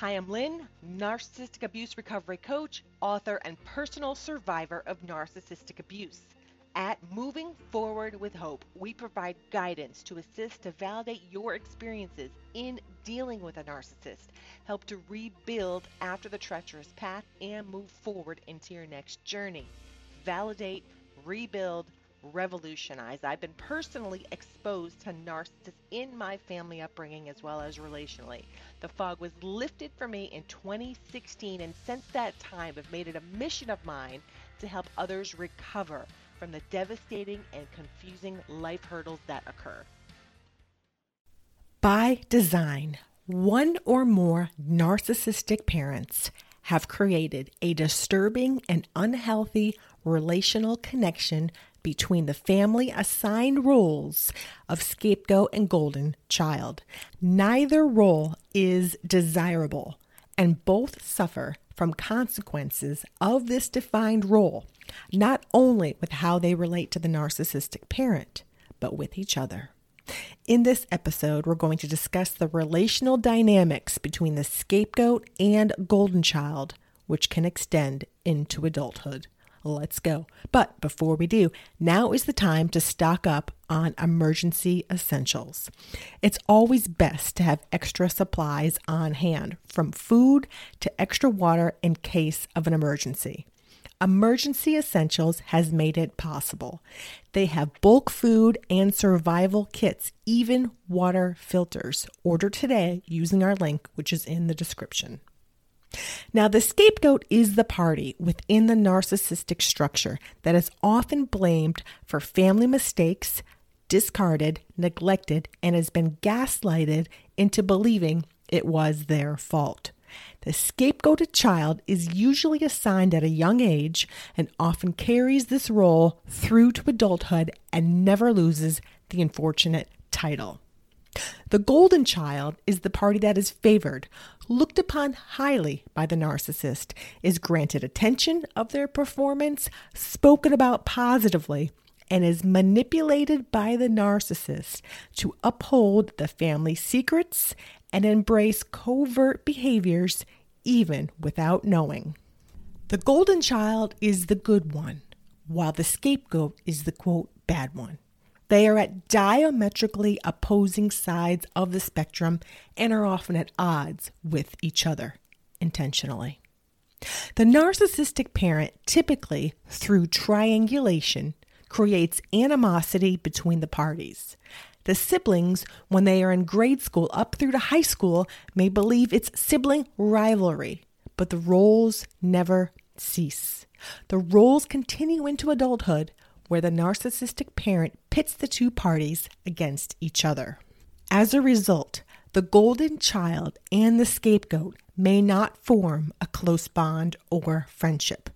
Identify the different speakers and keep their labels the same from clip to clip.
Speaker 1: Hi, I'm Lynn, narcissistic abuse recovery coach, author, and personal survivor of narcissistic abuse. At Moving Forward with Hope, we provide guidance to assist to validate your experiences in dealing with a narcissist, help to rebuild after the treacherous path, and move forward into your next journey. Validate, rebuild, revolutionize. I've been personally exposed to narcissists in my family upbringing as well as relationally. The fog was lifted for me in 2016, and since that time, I've made it a mission of mine to help others recover from the devastating and confusing life hurdles that occur.
Speaker 2: By design, one or more narcissistic parents have created a disturbing and unhealthy relational connection between the family assigned roles of scapegoat and golden child. Neither role is desirable, and both suffer from consequences of this defined role, not only with how they relate to the narcissistic parent, but with each other. In this episode, we're going to discuss the relational dynamics between the scapegoat and golden child, which can extend into adulthood. Let's go. But before we do, now is the time to stock up on emergency essentials. It's always best to have extra supplies on hand, from food to extra water in case of an emergency. Emergency Essentials has made it possible. They have bulk food and survival kits, even water filters. Order today using our link, which is in the description. Now, the scapegoat is the party within the narcissistic structure that is often blamed for family mistakes, discarded, neglected, and has been gaslighted into believing it was their fault. The scapegoated child is usually assigned at a young age and often carries this role through to adulthood and never loses the unfortunate title. The golden child is the party that is favored, looked upon highly by the narcissist, is granted attention of their performance, spoken about positively, and is manipulated by the narcissist to uphold the family secrets and embrace covert behaviors even without knowing. The golden child is the good one, while the scapegoat is the quote bad one. They are at diametrically opposing sides of the spectrum and are often at odds with each other intentionally. The narcissistic parent, typically through triangulation, creates animosity between the parties. The siblings, when they are in grade school up through to high school, may believe it's sibling rivalry, but the roles never cease. The roles continue into adulthood where the narcissistic parent pits the two parties against each other. As a result, the golden child and the scapegoat may not form a close bond or friendship.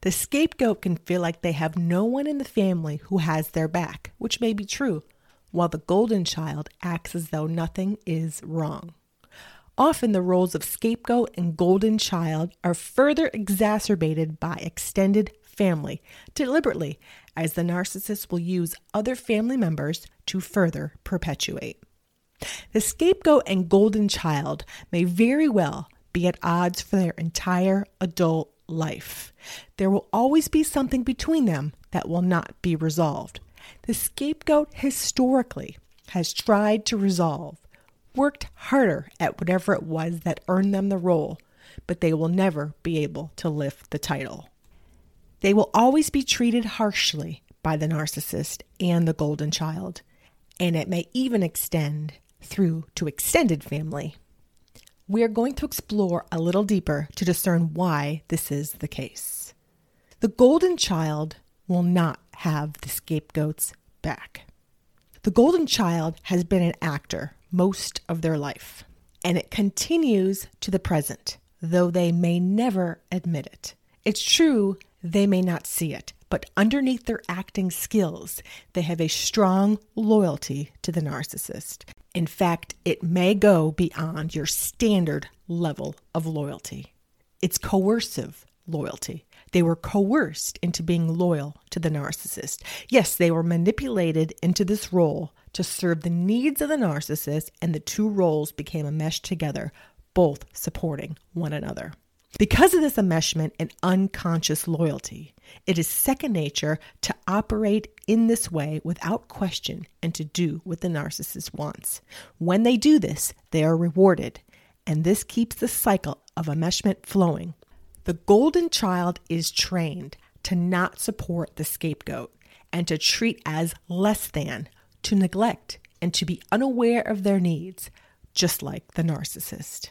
Speaker 2: The scapegoat can feel like they have no one in the family who has their back, which may be true, while the golden child acts as though nothing is wrong. Often, the roles of scapegoat and golden child are further exacerbated by extended family deliberately, as the narcissist will use other family members to further perpetuate. The scapegoat and golden child may very well be at odds for their entire adult life. There will always be something between them that will not be resolved. The scapegoat historically has tried to resolve, worked harder at whatever it was that earned them the role, but they will never be able to lift the title. They will always be treated harshly by the narcissist and the golden child, and it may even extend through to extended family. We are going to explore a little deeper to discern why this is the case. The golden child will not have the scapegoat's back. The golden child has been an actor most of their life, and it continues to the present, though they may never admit it. It's true they may not see it, but underneath their acting skills, they have a strong loyalty to the narcissist. In fact, it may go beyond your standard level of loyalty. It's coercive loyalty. They were coerced into being loyal to the narcissist. Yes, they were manipulated into this role to serve the needs of the narcissist, and the two roles became a mesh together, both supporting one another. Because of this enmeshment and unconscious loyalty, it is second nature to operate in this way without question and to do what the narcissist wants. When they do this, they are rewarded, and this keeps the cycle of enmeshment flowing. The golden child is trained to not support the scapegoat and to treat as less than, to neglect, and to be unaware of their needs, just like the narcissist.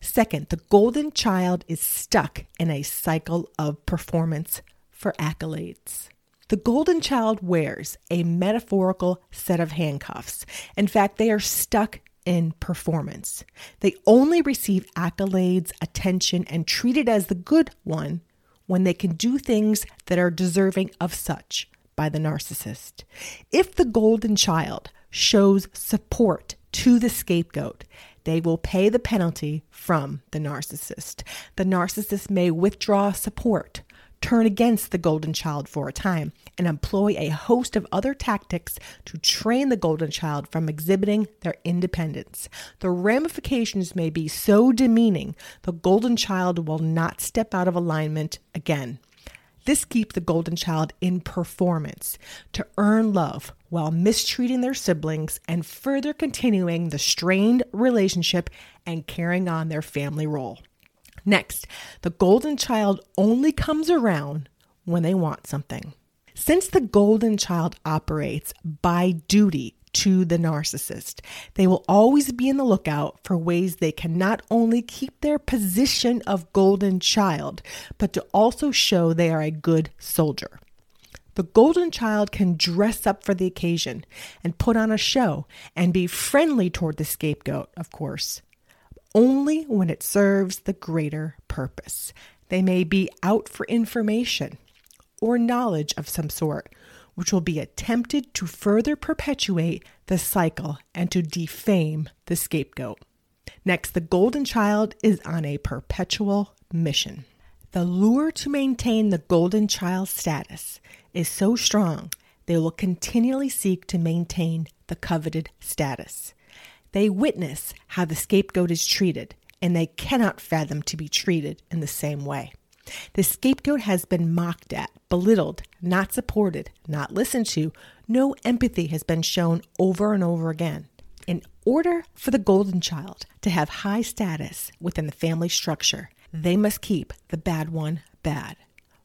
Speaker 2: Second, the golden child is stuck in a cycle of performance for accolades. The golden child wears a metaphorical set of handcuffs. In fact, they are stuck in performance. They only receive accolades, attention, and treated as the good one when they can do things that are deserving of such by the narcissist. If the golden child shows support to the scapegoat, they will pay the penalty from the narcissist. The narcissist may withdraw support, turn against the golden child for a time, and employ a host of other tactics to train the golden child from exhibiting their independence. The ramifications may be so demeaning, the golden child will not step out of alignment again. This keeps the golden child in performance to earn love while mistreating their siblings and further continuing the strained relationship and carrying on their family role. Next, the golden child only comes around when they want something. Since the golden child operates by duty to the narcissist. They will always be in the lookout for ways they can not only keep their position of golden child, but to also show they are a good soldier. The golden child can dress up for the occasion and put on a show and be friendly toward the scapegoat, of course, only when it serves the greater purpose. They may be out for information or knowledge of some sort which will be attempted to further perpetuate the cycle and to defame the scapegoat. Next, the golden child is on a perpetual mission. The lure to maintain the golden child status is so strong they will continually seek to maintain the coveted status. They witness how the scapegoat is treated, and they cannot fathom to be treated in the same way. The scapegoat has been mocked at, belittled, not supported, not listened to. No empathy has been shown over and over again. In order for the golden child to have high status within the family structure, they must keep the bad one bad.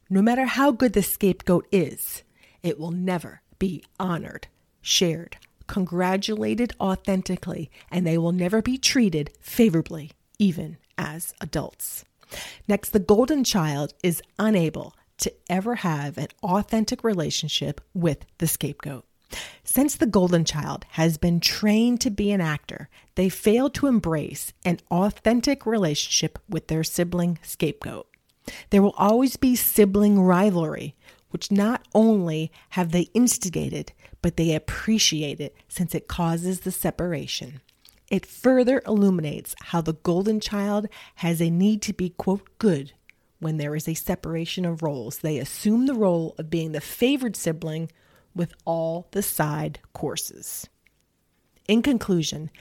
Speaker 2: No matter how good the scapegoat is, it will never be honored, shared, congratulated authentically, and they will never be treated favorably, even as adults. Next, the golden child is unable to ever have an authentic relationship with the scapegoat. Since the golden child has been trained to be an actor, they fail to embrace an authentic relationship with their sibling scapegoat. There will always be sibling rivalry, which not only have they instigated, but they appreciate it since it causes the separation. It further illuminates how the golden child has a need to be, quote, good when there is a separation of roles. They assume the role of being the favored sibling with all the side courses. In conclusion,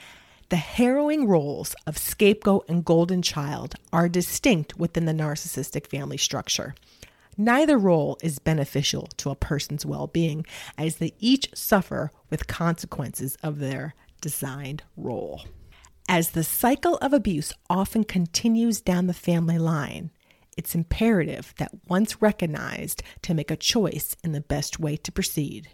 Speaker 2: the harrowing roles of scapegoat and golden child are distinct within the narcissistic family structure. Neither role is beneficial to a person's well being, as they each suffer with consequences of their designed role. As the cycle of abuse often continues down the family line, it's imperative that once recognized to make a choice in the best way to proceed.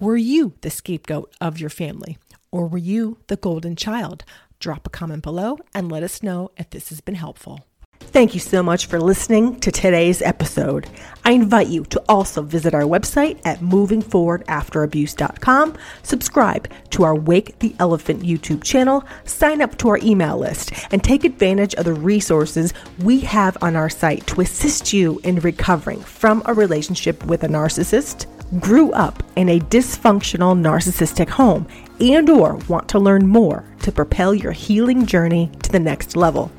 Speaker 2: Were you the scapegoat of your family, or were you the golden child? Drop a comment below and let us know if this has been helpful. Thank you so much for listening to today's episode. I invite you to also visit our website at movingforwardafterabuse.com, subscribe to our Wake the Elephant YouTube channel, sign up to our email list, and take advantage of the resources we have on our site to assist you in recovering from a relationship with a narcissist, grew up in a dysfunctional narcissistic home, and or want to learn more to propel your healing journey to the next level.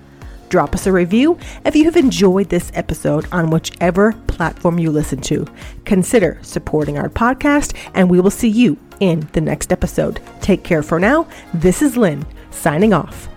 Speaker 2: Drop us a review if you have enjoyed this episode on whichever platform you listen to. Consider supporting our podcast, and we will see you in the next episode. Take care for now. This is Lynn signing off.